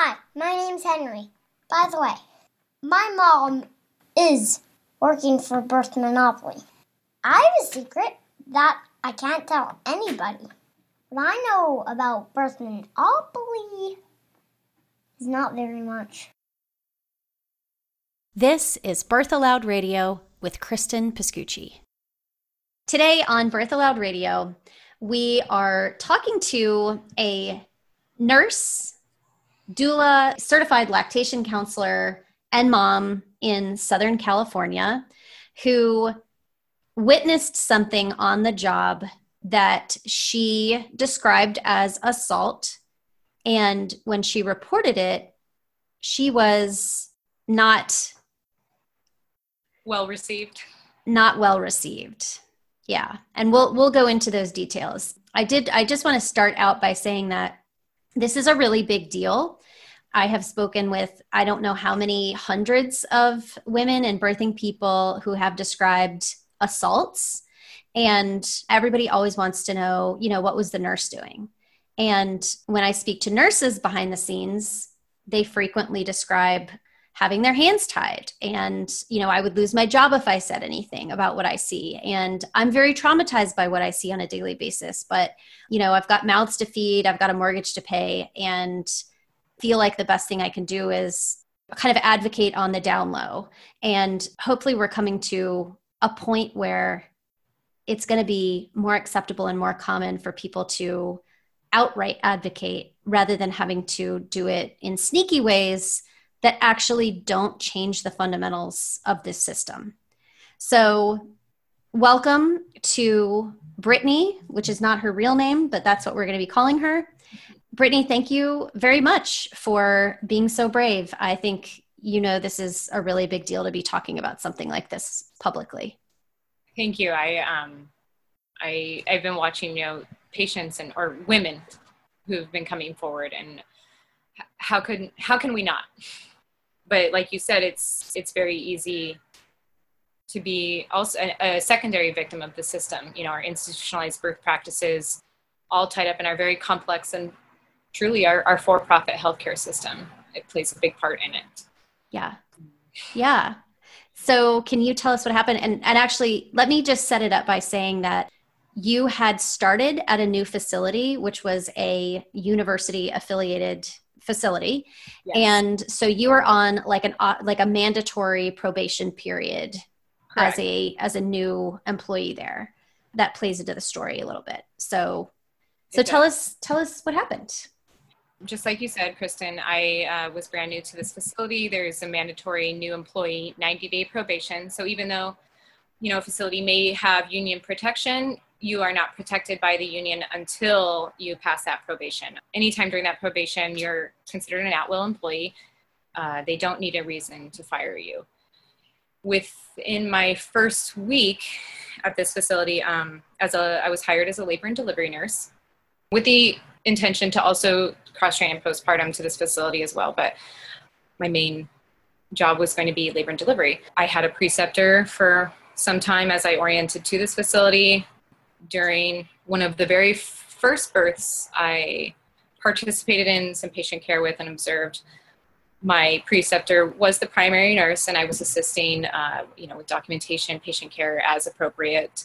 Hi, my name's Henry. By the way, my mom is working for Birth Monopoly. I have a secret that I can't tell anybody. What I know about Birth Monopoly is not very much. This is Birth Allowed Radio with Kristen Pascucci. Today on Birth Allowed Radio, we are talking to a nurse, doula, certified lactation counselor, and mom in Southern California who witnessed something on the job that she described as assault. And when she reported it, she was not well received. Not well received. Yeah. And we'll we'll go into those details. I did I just want to start out by saying that this is a really big deal. I have spoken with I don't know how many hundreds of women and birthing people who have described assaults. And everybody always wants to know, you know, what was the nurse doing? And when I speak to nurses behind the scenes, they frequently describe having their hands tied. And you know i would lose my job if i said anything about what i see. And i'm very traumatized by what i see on a daily basis. But you know i've got mouths to feed i've got a mortgage to pay. And feel like the best thing i can do is kind of advocate on the down low and hopefully we're coming to a point where it's going to be more acceptable and more common for people to outright advocate rather than having to do it in sneaky ways that actually don't change the fundamentals of this system. So, welcome to Britany, which is not her real name, but that's what we're going to be calling her. Britany, thank you very much for being so brave. I think you know this is a really big deal to be talking about something like this publicly. Thank you. I um, I I've been watching you know patients and or women who've been coming forward, and how could how can we not? but like you said, it's it's very easy to be also a, a, secondary victim of the system. You know, our institutionalized birth practices, all tied up in our very complex and truly our, our for-profit healthcare system. It plays a big part in it. Yeah, yeah. So, can you tell us what happened? And and actually, let me just set it up by saying that you had started at a new facility, which was a university affiliated facility yes. and so you were on like an uh, like a mandatory probation period Correct. as a as a new employee there that plays into the story a little bit so so tell us tell us what happened just like you said kristen i uh, was brand new to this facility there's a mandatory new employee 90 day probation so even though you know a facility may have union protection you are not protected by the union until you pass that probation. Anytime during that probation, you're considered an at will employee. Uh, they don't need a reason to fire you. Within my first week at this facility, um, as a, I was hired as a labor and delivery nurse with the intention to also cross train and postpartum to this facility as well. But my main job was going to be labor and delivery. I had a preceptor for some time as I oriented to this facility during one of the very first births I participated in some patient care with and observed. My preceptor was the primary nurse, and I was assisting, uh, you know, with documentation, patient care as appropriate.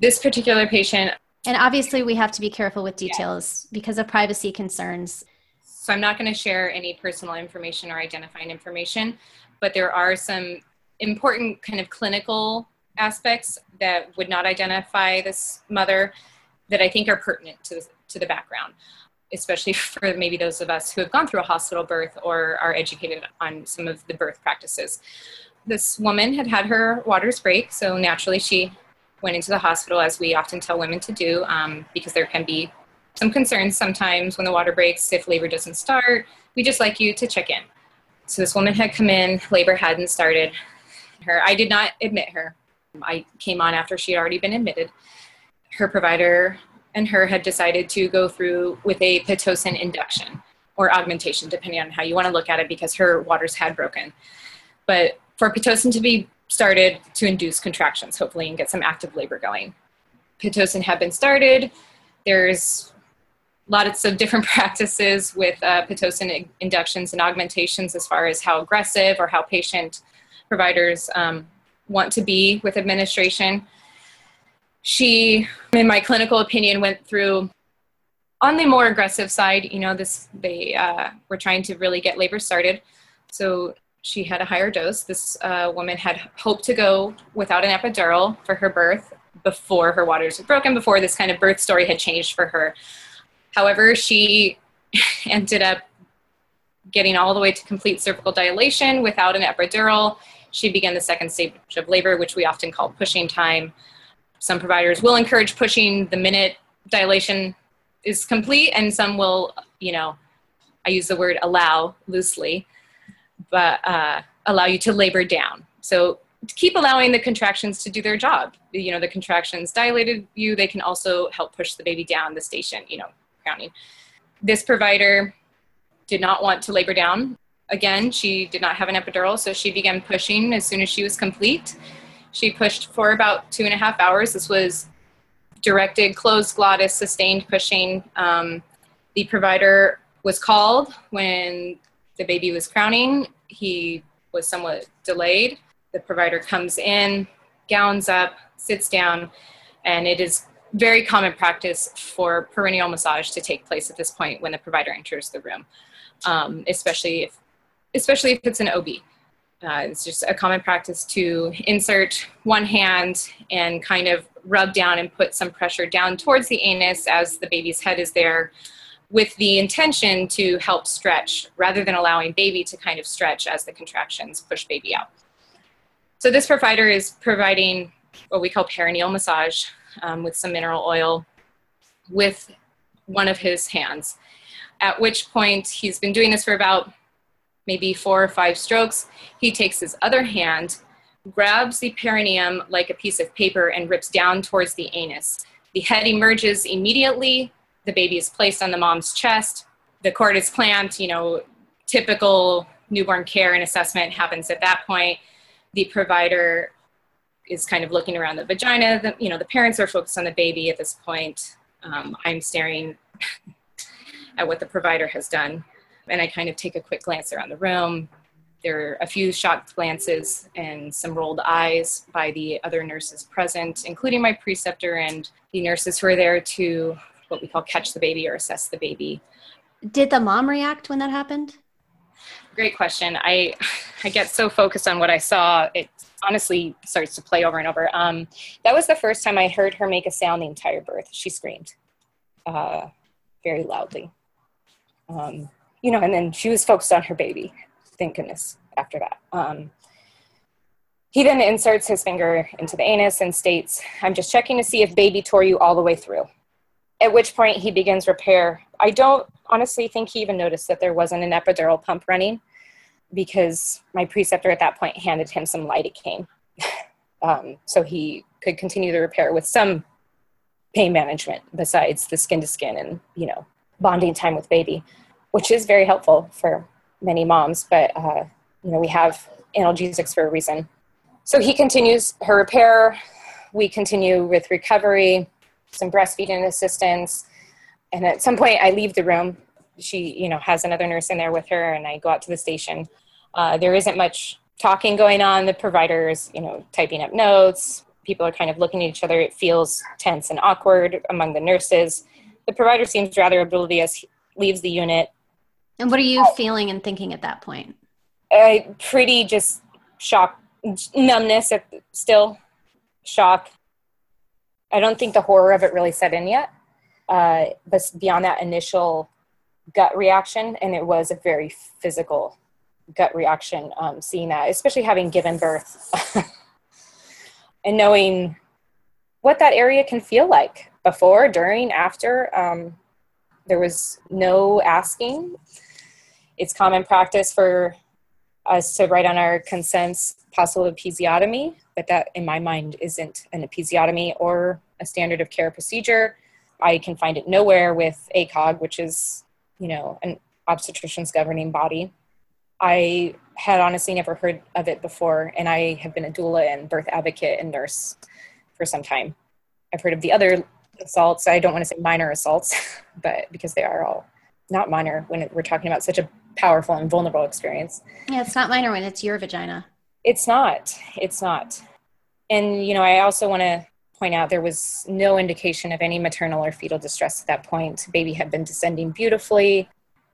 This particular patient, and obviously, we have to be careful with details yeah. because of privacy concerns. So I'm not going to share any personal information or identifying information, but there are some important kind of clinical aspects that would not identify this mother that I think are pertinent to, to the background, especially for maybe those of us who have gone through a hospital birth or are educated on some of the birth practices. This woman had had her waters break, so naturally she went into the hospital, as we often tell women to do, um, because there can be some concerns sometimes when the water breaks if labor doesn't start. We just like you to check in. So this woman had come in, labor hadn't started. Her, I did not admit her I came on after she had already been admitted. Her provider and her had decided to go through with a Pitocin induction or augmentation, depending on how you want to look at it, because her waters had broken. But for Pitocin to be started to induce contractions, hopefully, and get some active labor going. Pitocin had been started. There's lots of different practices with uh, Pitocin inductions and augmentations as far as how aggressive or how patient providers um, want to be with administration. She, in my clinical opinion, went through on the more aggressive side. You know, this they uh, were trying to really get labor started, so she had a higher dose. This uh, woman had hoped to go without an epidural for her birth before her waters were broken, before this kind of birth story had changed for her. However, she ended up getting all the way to complete cervical dilation without an epidural. She began the second stage of labor, which we often call pushing time. Some providers will encourage pushing the minute dilation is complete, and some will, you know, I use the word allow loosely, but uh, allow you to labor down. So keep allowing the contractions to do their job. You know, the contractions dilated you, they can also help push the baby down the station, you know, crowning. This provider did not want to labor down. Again, she did not have an epidural, so she began pushing as soon as she was complete. She pushed for about two and a half hours. This was directed closed glottis, sustained pushing. Um, the provider was called when the baby was crowning. He was somewhat delayed. The provider comes in, gowns up, sits down, and it is very common practice for perineal massage to take place at this point when the provider enters the room, um, especially if especially if it's an OB. Uh, it's just a common practice to insert one hand and kind of rub down and put some pressure down towards the anus as the baby's head is there with the intention to help stretch rather than allowing baby to kind of stretch as the contractions push baby out. So this provider is providing what we call perineal massage um, with some mineral oil with one of his hands. At which point he's been doing this for about maybe four or five strokes. He takes his other hand, grabs the perineum like a piece of paper, and rips down towards the anus. The head emerges immediately. The baby is placed on the mom's chest. The cord is clamped. You know, typical newborn care and assessment happens at that point. The provider is kind of looking around the vagina. The, you know, the parents are focused on the baby at this point. Um, I'm staring at what the provider has done and I kind of take a quick glance around the room. There are a few shocked glances and some rolled eyes by the other nurses present, including my preceptor and the nurses who are there to what we call catch the baby or assess the baby. Did the mom react when that happened? Great question. I I get so focused on what I saw, it honestly starts to play over and over. Um, that was the first time I heard her make a sound the entire birth. She screamed uh, very loudly. Um, you know, and then she was focused on her baby. Thank goodness after that. Um, he then inserts his finger into the anus and states, I'm just checking to see if baby tore you all the way through. At which point he begins repair. I don't honestly think he even noticed that there wasn't an epidural pump running because my preceptor at that point handed him some lidocaine. um, so he could continue the repair with some pain management besides the skin to skin and, you know, bonding time with baby which is very helpful for many moms. But uh, you know, we have analgesics for a reason. So he continues her repair. We continue with recovery, some breastfeeding assistance, and at some point I leave the room. She, you know, has another nurse in there with her, and I go out to the station. Uh, there isn't much talking going on. The provider is, you know, typing up notes. People are kind of looking at each other. It feels tense and awkward among the nurses. The provider seems rather oblivious, leaves the unit, and what are you oh. feeling and thinking at that point? I pretty just shock, numbness, still shock. I don't think the horror of it really set in yet. Uh, but beyond that initial gut reaction, and it was a very physical gut reaction, um, seeing that, especially having given birth and knowing what that area can feel like before, during, after. Um, there was no asking. It's common practice for us to write on our consents possible episiotomy, but that in my mind isn't an episiotomy or a standard of care procedure. I can find it nowhere with ACOG, which is, you know, an obstetrician's governing body. I had honestly never heard of it before, and I have been a doula and birth advocate and nurse for some time. I've heard of the other assaults. I don't want to say minor assaults, but because they are all not minor when we're talking about such a powerful and vulnerable experience. Yeah, it's not minor when it's your vagina. It's not. It's not. And, you know, I also want to point out there was no indication of any maternal or fetal distress at that point. Baby had been descending beautifully.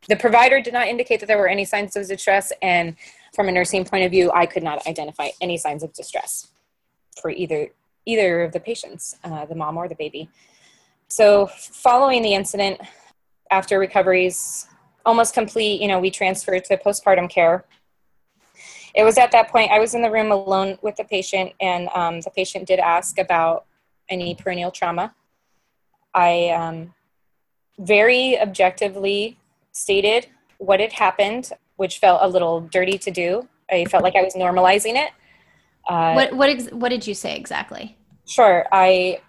The provider did not indicate that there were any signs of distress. And from a nursing point of view, I could not identify any signs of distress for either either of the patients, uh, the mom or the baby. So, following the incident, after recoveries almost complete, you know, we transferred to postpartum care. It was at that point I was in the room alone with the patient, and um, the patient did ask about any perineal trauma. I um, very objectively stated what had happened, which felt a little dirty to do. I felt like I was normalizing it. Uh, what what ex- what did you say exactly? Sure, I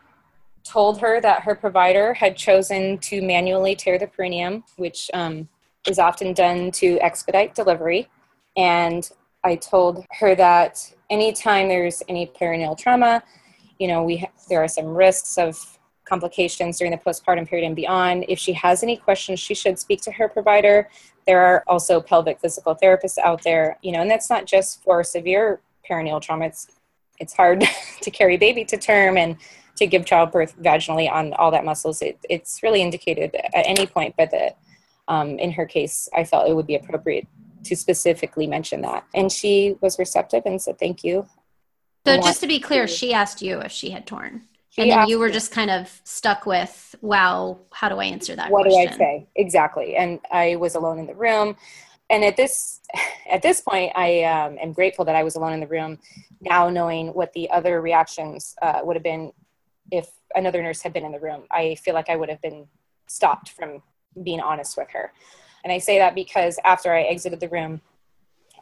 told her that her provider had chosen to manually tear the perineum, which um, is often done to expedite delivery. And I told her that anytime there's any perineal trauma, you know, we ha- there are some risks of complications during the postpartum period and beyond. If she has any questions, she should speak to her provider. There are also pelvic physical therapists out there, you know, and that's not just for severe perineal trauma. It's it's hard to carry baby to term and to give childbirth vaginally on all that muscles. It, it's really indicated at any point, but the, um, in her case, I felt it would be appropriate to specifically mention that. And she was receptive and said, thank you. So just to be clear, she asked you if she had torn. She and then you were just kind of stuck with, wow, how do I answer that what question? do I say? Exactly. And I was alone in the room. And at this at this point, I um, am grateful that I was alone in the room. Now knowing what the other reactions uh, would have been if another nurse had been in the room, I feel like I would have been stopped from being honest with her. And I say that because after I exited the room,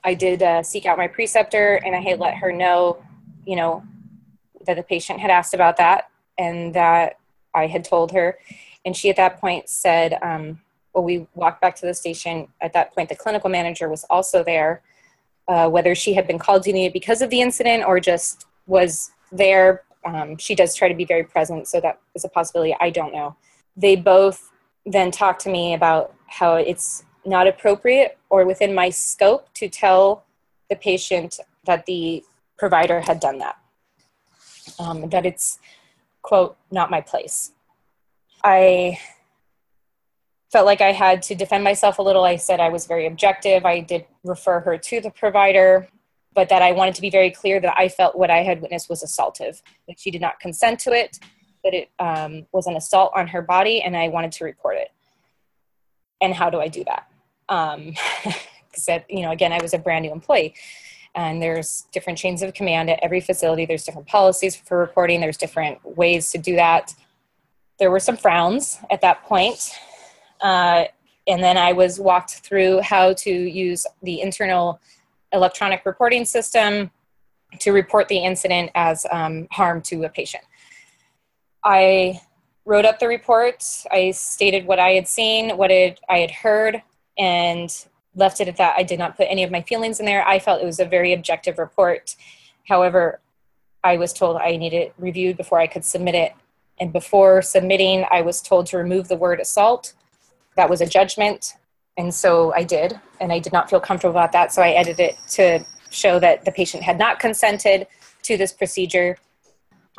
I did uh, seek out my preceptor and I had let her know, you know, that the patient had asked about that and that I had told her. And she at that point said, um, well, we walked back to the station. At that point, the clinical manager was also there. Uh, whether she had been called to because of the incident or just was there um, she does try to be very present, so that is a possibility. I don't know. They both then talked to me about how it's not appropriate or within my scope to tell the patient that the provider had done that, um, that it's, quote, not my place. I felt like I had to defend myself a little. I said I was very objective. I did refer her to the provider but that I wanted to be very clear that I felt what I had witnessed was assaultive, that she did not consent to it, that it um, was an assault on her body, and I wanted to report it. And how do I do that? Because, um, you know, again, I was a brand new employee, and there's different chains of command at every facility. There's different policies for reporting. There's different ways to do that. There were some frowns at that point. Uh, and then I was walked through how to use the internal electronic reporting system to report the incident as um, harm to a patient. I wrote up the report. I stated what I had seen, what it, I had heard, and left it at that. I did not put any of my feelings in there. I felt it was a very objective report. However, I was told I needed it reviewed before I could submit it. And before submitting, I was told to remove the word assault. That was a judgment and so I did, and I did not feel comfortable about that. So I edited it to show that the patient had not consented to this procedure.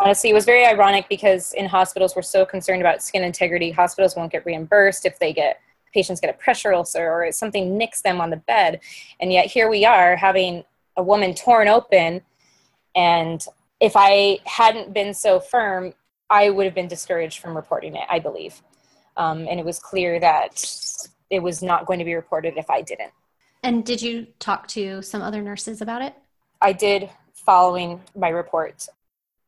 Honestly, it was very ironic because in hospitals we're so concerned about skin integrity. Hospitals won't get reimbursed if they get patients get a pressure ulcer or something nicks them on the bed, and yet here we are having a woman torn open. And if I hadn't been so firm, I would have been discouraged from reporting it. I believe, um, and it was clear that it was not going to be reported if I didn't. And did you talk to some other nurses about it? I did following my report.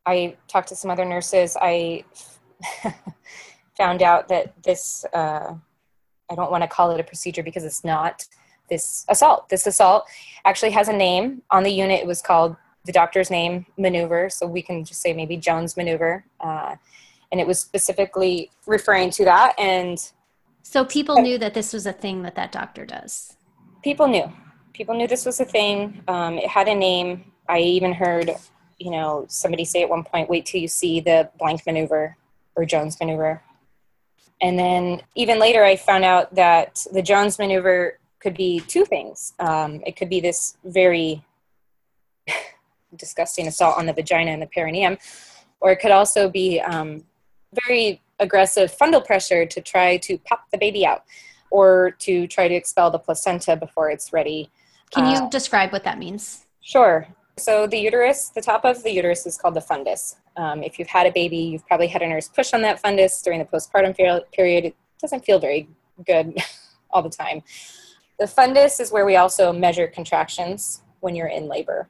I talked to some other nurses. I found out that this, uh, I don't want to call it a procedure because it's not, this assault. This assault actually has a name on the unit. It was called the doctor's name maneuver. So we can just say maybe Jones maneuver. Uh, and it was specifically referring to that. And so people knew that this was a thing that that doctor does. People knew. People knew this was a thing. Um, it had a name. I even heard, you know, somebody say at one point, "Wait till you see the blank maneuver." or Jones maneuver. And then even later, I found out that the Jones maneuver could be two things. Um, it could be this very disgusting assault on the vagina and the perineum, or it could also be um, very aggressive fundal pressure to try to pop the baby out or to try to expel the placenta before it's ready. Can you uh, describe what that means? Sure. So the uterus, the top of the uterus is called the fundus. Um, if you've had a baby, you've probably had a nurse push on that fundus during the postpartum period. It doesn't feel very good all the time. The fundus is where we also measure contractions when you're in labor.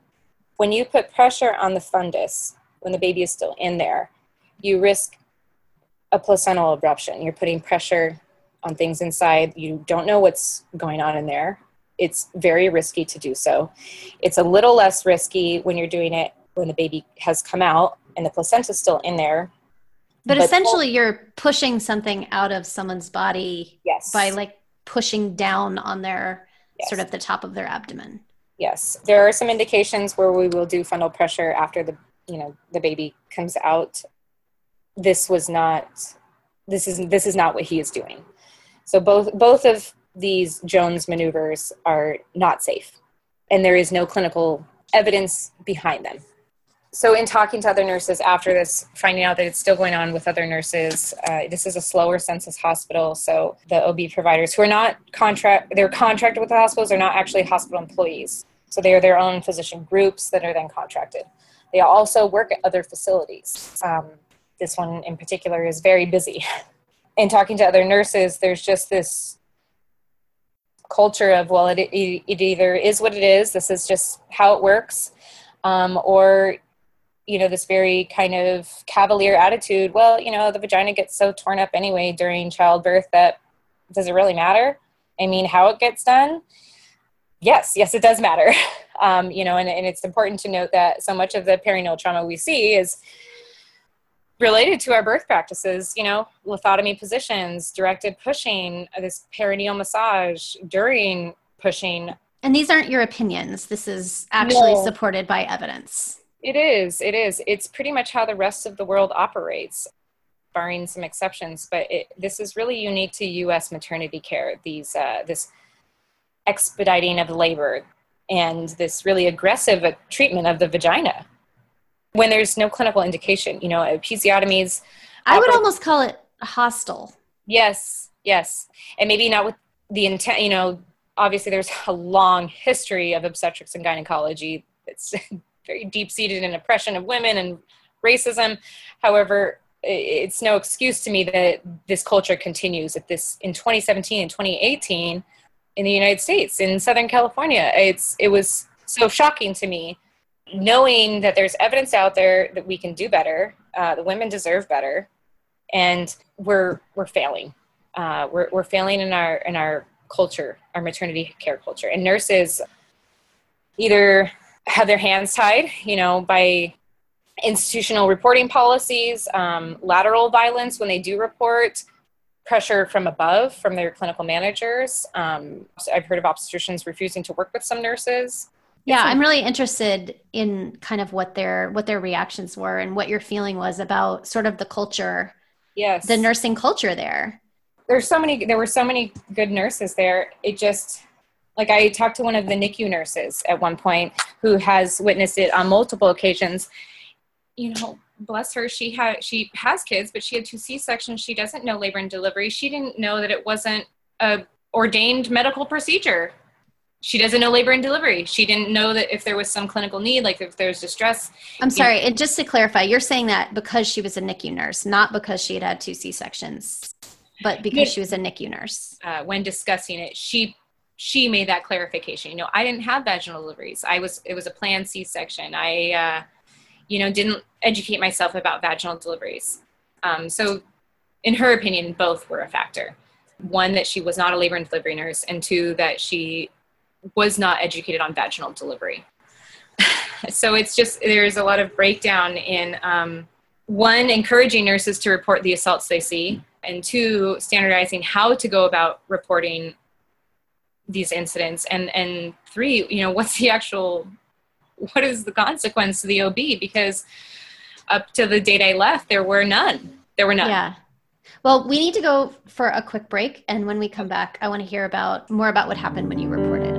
When you put pressure on the fundus, when the baby is still in there, you risk a placental abruption. You're putting pressure on things inside. You don't know what's going on in there. It's very risky to do so. It's a little less risky when you're doing it when the baby has come out and the placenta is still in there. But, but essentially, you're pushing something out of someone's body yes. by like pushing down on their yes. sort of the top of their abdomen. Yes, there are some indications where we will do fundal pressure after the you know the baby comes out. This was not. This is this is not what he is doing. So both both of these Jones maneuvers are not safe, and there is no clinical evidence behind them. So in talking to other nurses after this finding out that it's still going on with other nurses uh, this is a slower census hospital so the ob providers who are not contract they're contracted with the hospitals they're not actually hospital employees. So they are their own physician groups that are then contracted. They also work at other facilities. Um, this one in particular is very busy. In talking to other nurses there's just this culture of well it, it, it either is what it is this is just how it works um, or you know this very kind of cavalier attitude well you know the vagina gets so torn up anyway during childbirth that does it really matter? I mean how it gets done? Yes yes it does matter. Um, you know and, and it's important to note that so much of the perineal trauma we see is related to our birth practices you know lithotomy positions directed pushing this perineal massage during pushing and these aren't your opinions this is actually no. supported by evidence it is. It is. It's pretty much how the rest of the world operates, barring some exceptions. But it, this is really unique to U.S. maternity care. These uh, this expediting of labor and this really aggressive treatment of the vagina when there's no clinical indication. You know, episiotomies. I would almost call it hostile. Yes. Yes, and maybe not with the intent. You know, obviously there's a long history of obstetrics and gynecology. It's very deep seated in oppression of women and racism. However, it's no excuse to me that this culture continues at this in 2017 and 2018 in the United States in Southern California. It's it was so shocking to me knowing that there's evidence out there that we can do better. Uh, the women deserve better, and we're we're failing. Uh, we're we're failing in our in our culture, our maternity care culture, and nurses either have their hands tied, you know, by institutional reporting policies, um, lateral violence when they do report, pressure from above from their clinical managers. Um, so I've heard of obstetricians refusing to work with some nurses. Yeah, I'm really interested in kind of what their what their reactions were and what your feeling was about sort of the culture. Yes. The nursing culture there. There's so many there were so many good nurses there. It just like I talked to one of the NICU nurses at one point who has witnessed it on multiple occasions. You know, bless her, she had she has kids, but she had two C sections. She doesn't know labor and delivery. She didn't know that it wasn't a ordained medical procedure. She doesn't know labor and delivery. She didn't know that if there was some clinical need, like if there's distress. I'm sorry, know, and just to clarify, you're saying that because she was a NICU nurse, not because she had had two C sections, but because she was a NICU nurse. Uh, when discussing it, she she made that clarification. You know, I didn't have vaginal deliveries. I was it was a planned C-section. I uh, you know didn't educate myself about vaginal deliveries. Um, so, in her opinion, both were a factor. One that she was not a labor and delivery nurse, and two that she was not educated on vaginal delivery. so it's just there's a lot of breakdown in um, one encouraging nurses to report the assaults they see and two standardizing how to go about reporting these incidents and and three you know what's the actual what is the consequence to the ob because up to the date i left there were none there were none. Yeah. Well, we need to go for a quick break. And when we come back, I want to hear about more about what happened when you reported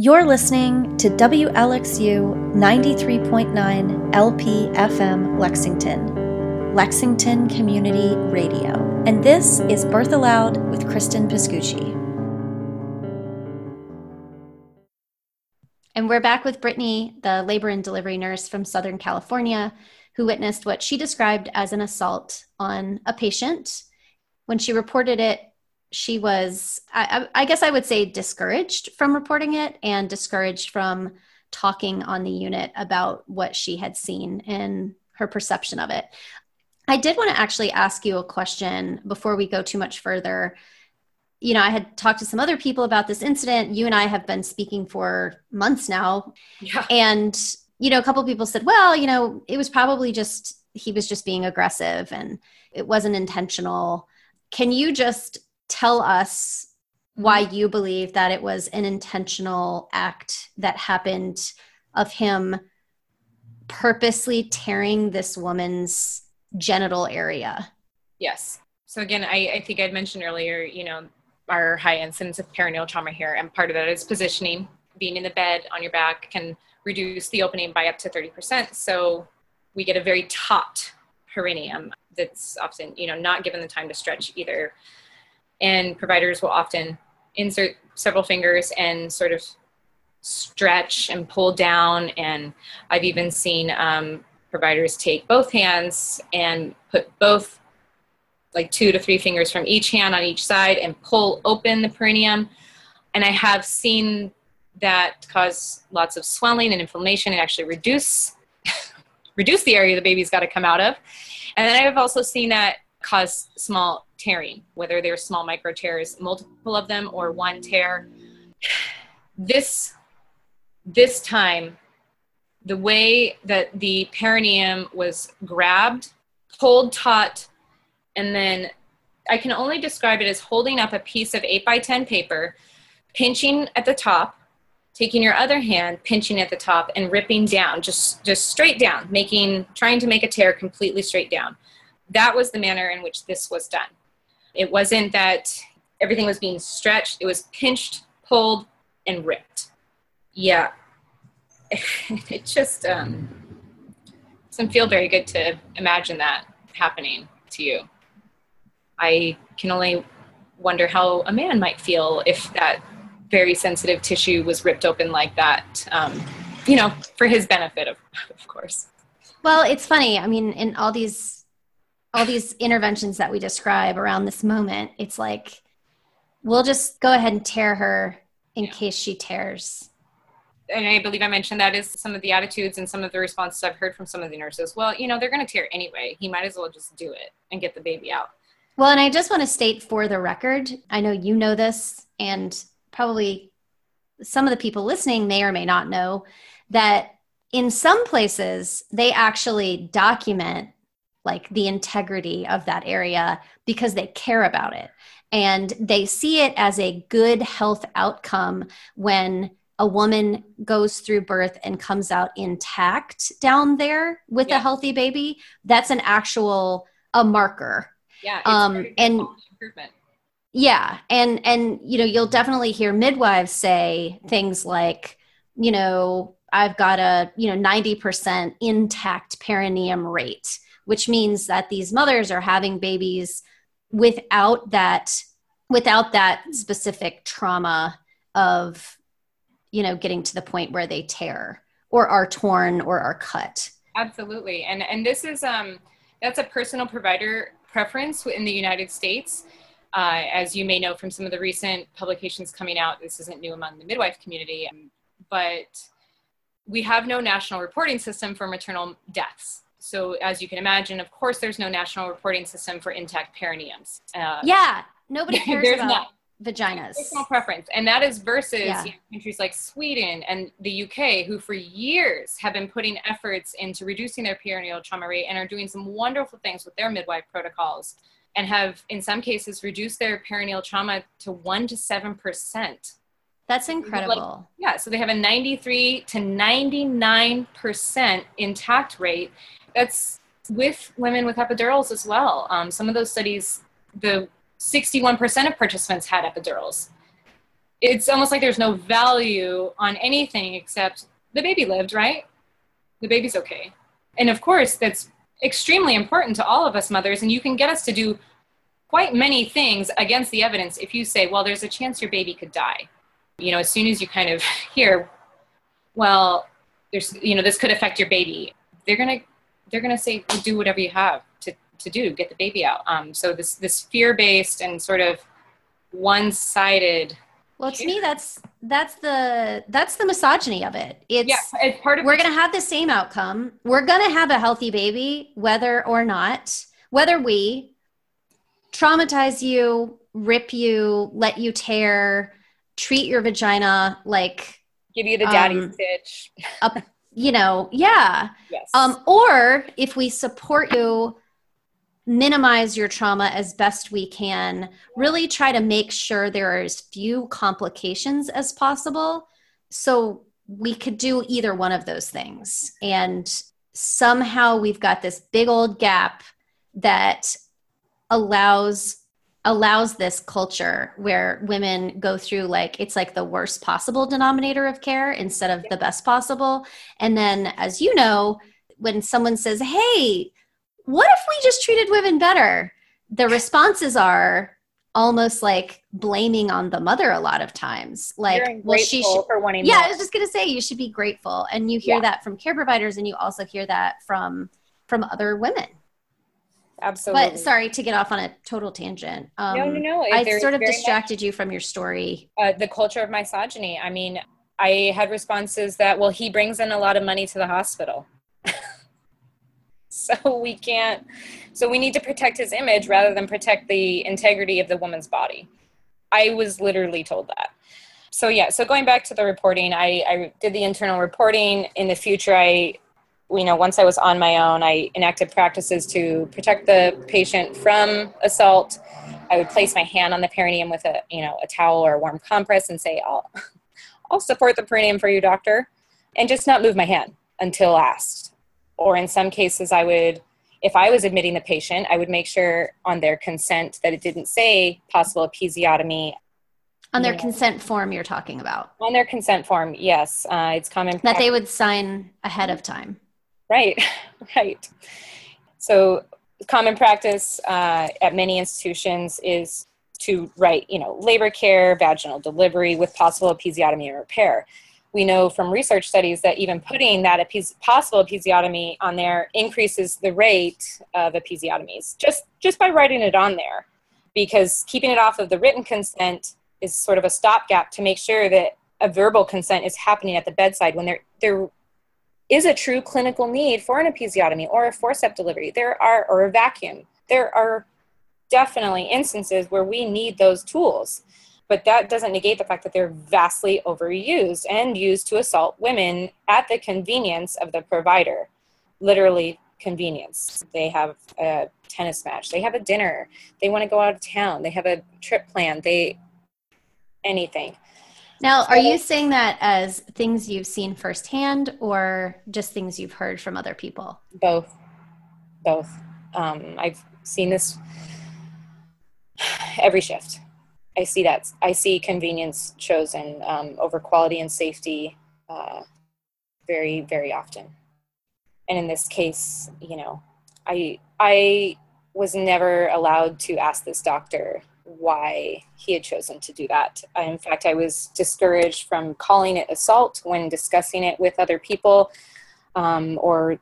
You're listening to WLXU 93.9 LP Lexington, Lexington Community Radio. And this is Birth Allowed with Kristen Pascucci. And we're back with Britany, the labor and delivery nurse from Southern California, who witnessed what she described as an assault on a patient. When she reported it, she was, I, I, guess I would say, discouraged from reporting it and discouraged from talking on the unit about what she had seen and her perception of it. I did want to actually ask you a question before we go too much further. You know, I had talked to some other people about this incident. You and I have been speaking for months now. Yeah. And, you know, a couple people said, well, you know, it was probably just, he was just being aggressive and it wasn't intentional. Can you just tell us why mm-hmm. you believe that it was an intentional act that happened of him purposely tearing this woman's genital area. Yes. So again, I, I think I'd mentioned earlier, you know, our high incidence of perineal trauma here, and part of that is positioning. Being in the bed on your back can reduce the opening by up to 30%. So we get a very taut perineum that's often, you know, not given the time to stretch either and providers will often insert several fingers and sort of stretch and pull down. And i've even seen um, providers take both hands and put both like two to three fingers from each hand on each side and pull open the perineum. And i have seen that cause lots of swelling and inflammation and actually reduce reduce the area the baby's got to come out of. And then i've also seen that cause small tearing, whether they're small micro tears, multiple of them, or one tear. This this time, the way that the perineum was grabbed, pulled taut, and then I can only describe it as holding up a piece of 8 by 10 paper, pinching at the top, taking your other hand, pinching at the top, and ripping down, just, just straight down, making, trying to make a tear completely straight down that was the manner in which this was done. It wasn't that everything was being stretched, it was pinched, pulled, and ripped. Yeah. it just um, doesn't feel very good to imagine that happening to you. I can only wonder how a man might feel if that very sensitive tissue was ripped open like that, um, you know, for his benefit, of, of course. Well, it's funny. I mean, in all these all these interventions that we describe around this moment, it's like we'll just go ahead and tear her in yeah. case she tears. And I believe I mentioned that is some of the attitudes and some of the responses I've heard from some of the nurses. Well, you know, they're going to tear anyway. He might as well just do it and get the baby out. Well, and I just want to state for the record, I know you know this, and probably some of the people listening may or may not know that in some places they actually document like the integrity of that area because they care about it. And they see it as a good health outcome when a woman goes through birth and comes out intact down there with yeah. a healthy baby that's an actual a marker. Yeah um and improvement. Yeah and and you know you'll definitely hear midwives say things like you know i've got a you know 90% intact perineum rate which means that these mothers are having babies without that without that specific trauma of you know getting to the point where they tear or are torn or are cut. Absolutely. And and this is um that's a personal provider preference in the united states. Uh, as you may know from some of the recent publications coming out this isn't new among the midwife community but we have no national reporting system for maternal deaths so as you can imagine, of course, there's no national reporting system for intact perineums. Uh, yeah, nobody cares there's about not. vaginas. Personal preference, and that is versus yeah. you know, countries like Sweden and the UK, who for years have been putting efforts into reducing their perineal trauma rate and are doing some wonderful things with their midwife protocols, and have in some cases reduced their perineal trauma to one to seven percent That's incredible. Like, yeah, so they have a 93 to 99% intact rate. That's with women with epidurals as well. Um, some of those studies, the 61% of participants had epidurals. It's almost like there's no value on anything except the baby lived, right? The baby's okay. And of course, that's extremely important to all of us mothers, and you can get us to do quite many things against the evidence if you say, well, there's a chance your baby could die. You know, as soon as you kind of hear, well, there's, you know, this could affect your baby, they're going to, they're going to say, well, do whatever you have to, to do, get the baby out. Um, so this, this fear-based and sort of one-sided well, to me, that's that's the that's the misogyny of it. It's, yeah, it's part of we're going to have the same outcome. We're going to have a healthy baby, whether or not, whether we traumatize you, rip you, let you tear, treat your vagina like give you the daddy um, stitch. up, you know, yeah. Yes. Um, or if we support you minimize your trauma as best we can really try to make sure there are as few complications as possible so we could do either one of those things and somehow we've got this big old gap that allows allows this culture where women go through like it's like the worst possible denominator of care instead of the best possible and then as you know when someone says hey what if we just treated women better? The responses are almost like blaming on the mother a lot of times. Like, well, she should, for wanting Yeah, more. I was just gonna say you should be grateful, and you hear yeah. that from care providers, and you also hear that from from other women. Absolutely. But sorry to get off on a total tangent. Um, no, no, no. I sort of distracted much, you from your story. Uh, the culture of misogyny. I mean, I had responses that, well, he brings in a lot of money to the hospital. so we can't so we need to protect his image rather than protect the integrity of the woman's body i was literally told that so yeah so going back to the reporting i, I did the internal reporting in the future i you know once i was on my own i enacted practices to protect the patient from assault. I would place my hand on the perineum with a you know a towel or a warm compress and say i'll i'll support the perineum for you doctor and just not move my hand until asked or in some cases i would if i was admitting the patient i would make sure on their consent that it didn't say possible episiotomy. On their know. consent form you're talking about. On their consent form yes. Uh, it's common that they would sign ahead of time right right. So common practice uh, at many institutions is to write you know labor care vaginal delivery with possible episiotomy and repair. We know from research studies that even putting that possible episiotomy on there increases the rate of episiotomies just just by writing it on there. Because keeping it off of the written consent is sort of a stopgap to make sure that a verbal consent is happening at the bedside when there there is a true clinical need for an episiotomy or a forceps delivery there are or a vacuum there are definitely instances where we need those tools but that doesn't negate the fact that they're vastly overused and used to assault women at the convenience of the provider. Literally, convenience. They have a tennis match, they have a dinner, they want to go out of town, they have a trip plan, they anything. Now, are you saying that as things you've seen firsthand or just things you've heard from other people? Both. Both. Um, I've seen this every shift. I see that. I see convenience chosen um, over quality and safety uh, very, very often. And in this case, you know, I I was never allowed to ask this doctor why he had chosen to do that. In fact, I was discouraged from calling it assault when discussing it with other people um, or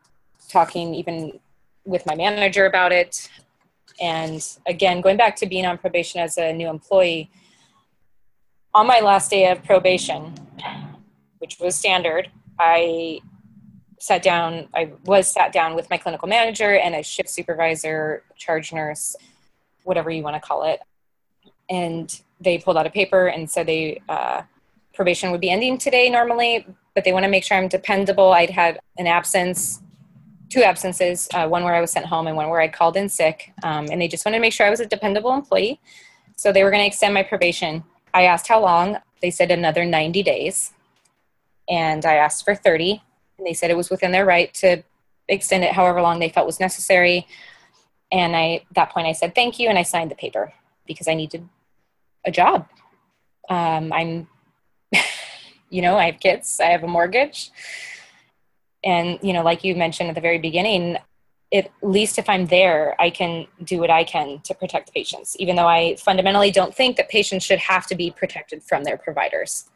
talking even with my manager about it. And again, going back to being on probation as a new employee, on my last day of probation, which was standard, I sat down, I was sat down with my clinical manager and a shift supervisor, charge nurse, whatever you want to call it. And they pulled out a paper and said they, uh, probation would be ending today normally, but they want to make sure I'm dependable. I'd had an absence two absences, uh, one where I was sent home and one where I called in sick. Um, and they just wanted to make sure I was a dependable employee. So they were going to extend my probation. I asked how long. They said another 90 days. And I asked for 30. And they said it was within their right to extend it however long they felt was necessary. And I, at that point, I said thank you and I signed the paper because I needed a job. Um, I'm, you know, I have kids, I have a mortgage. And, you know, like you mentioned at the very beginning, at least if I'm there, I can do what I can to protect patients, even though I fundamentally don't think that patients should have to be protected from their providers.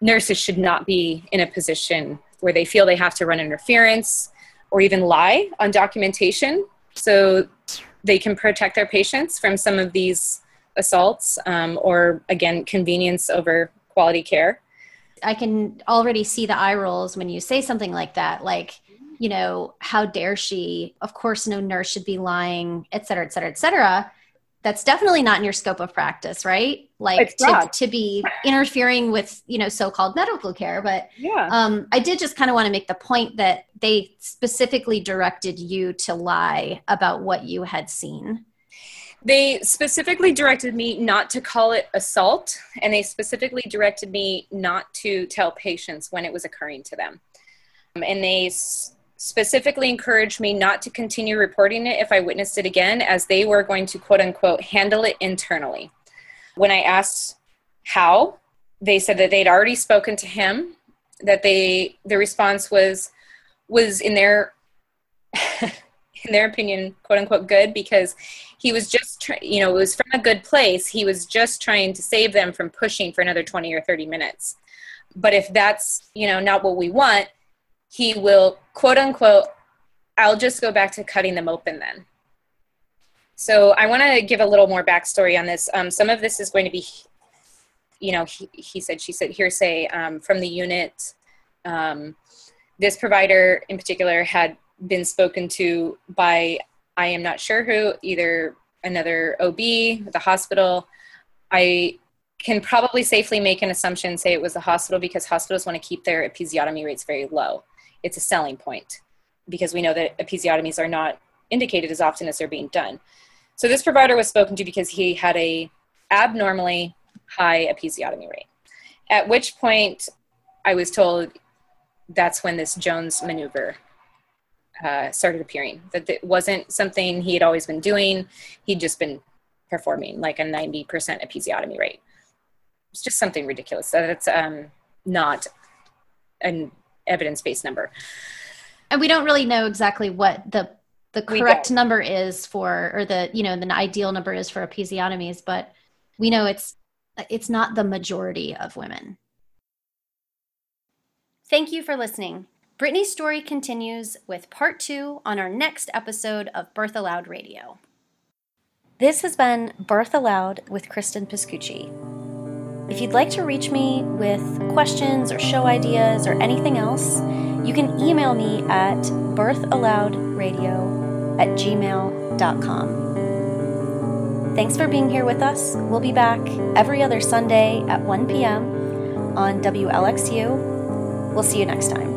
Nurses should not be in a position where they feel they have to run interference or even lie on documentation so they can protect their patients from some of these assaults um, or, again, convenience over quality care. I can already see the eye rolls when you say something like that. Like, you know, how dare she? Of course, no nurse should be lying, et cetera, et cetera, et cetera. That's definitely not in your scope of practice, right? Like to, to be interfering with, you know, so-called medical care. But yeah, um, I did just kind of want to make the point that they specifically directed you to lie about what you had seen. They specifically directed me not to call it assault, and they specifically directed me not to tell patients when it was occurring to them. Um, and they specifically encouraged me not to continue reporting it if I witnessed it again, as they were going to quote unquote handle it internally. When I asked how, they said that they'd already spoken to him, that they the response was was in their in their opinion quote unquote good because he was just try- you know it was from a good place. He was just trying to save them from pushing for another 20 or 30 minutes. But if that's you know not what we want he will quote unquote i'll just go back to cutting them open then. So i want to give a little more backstory on this. Um, some of this is going to be you know he, he said she said hearsay um, from the unit. Um, this provider in particular had been spoken to by i am not sure who either another ob the hospital i can probably safely make an assumption say it was the hospital because hospitals want to keep their episiotomy rates very low it's a selling point because we know that episiotomies are not indicated as often as they're being done. So this provider was spoken to because he had a abnormally high episiotomy rate. At which point I was told that's when this Jones maneuver uh, started appearing. That it wasn't something he had always been doing. He'd just been performing like a 90% episiotomy rate. It's just something ridiculous. That's um, not an evidence-based number and we don't really know exactly what the the correct number is for or the you know the ideal number is for episiotomies but we know it's it's not the majority of women thank you for listening Britany's story continues with part two on our next episode of Birth Allowed Radio this has been birth aloud with kristen piscucci if you'd like to reach me with questions or show ideas or anything else, you can email me at birthallowedradio at gmail.com. Thanks for being here with us. We'll be back every other Sunday at 1 p.m. on WLXU. We'll see you next time.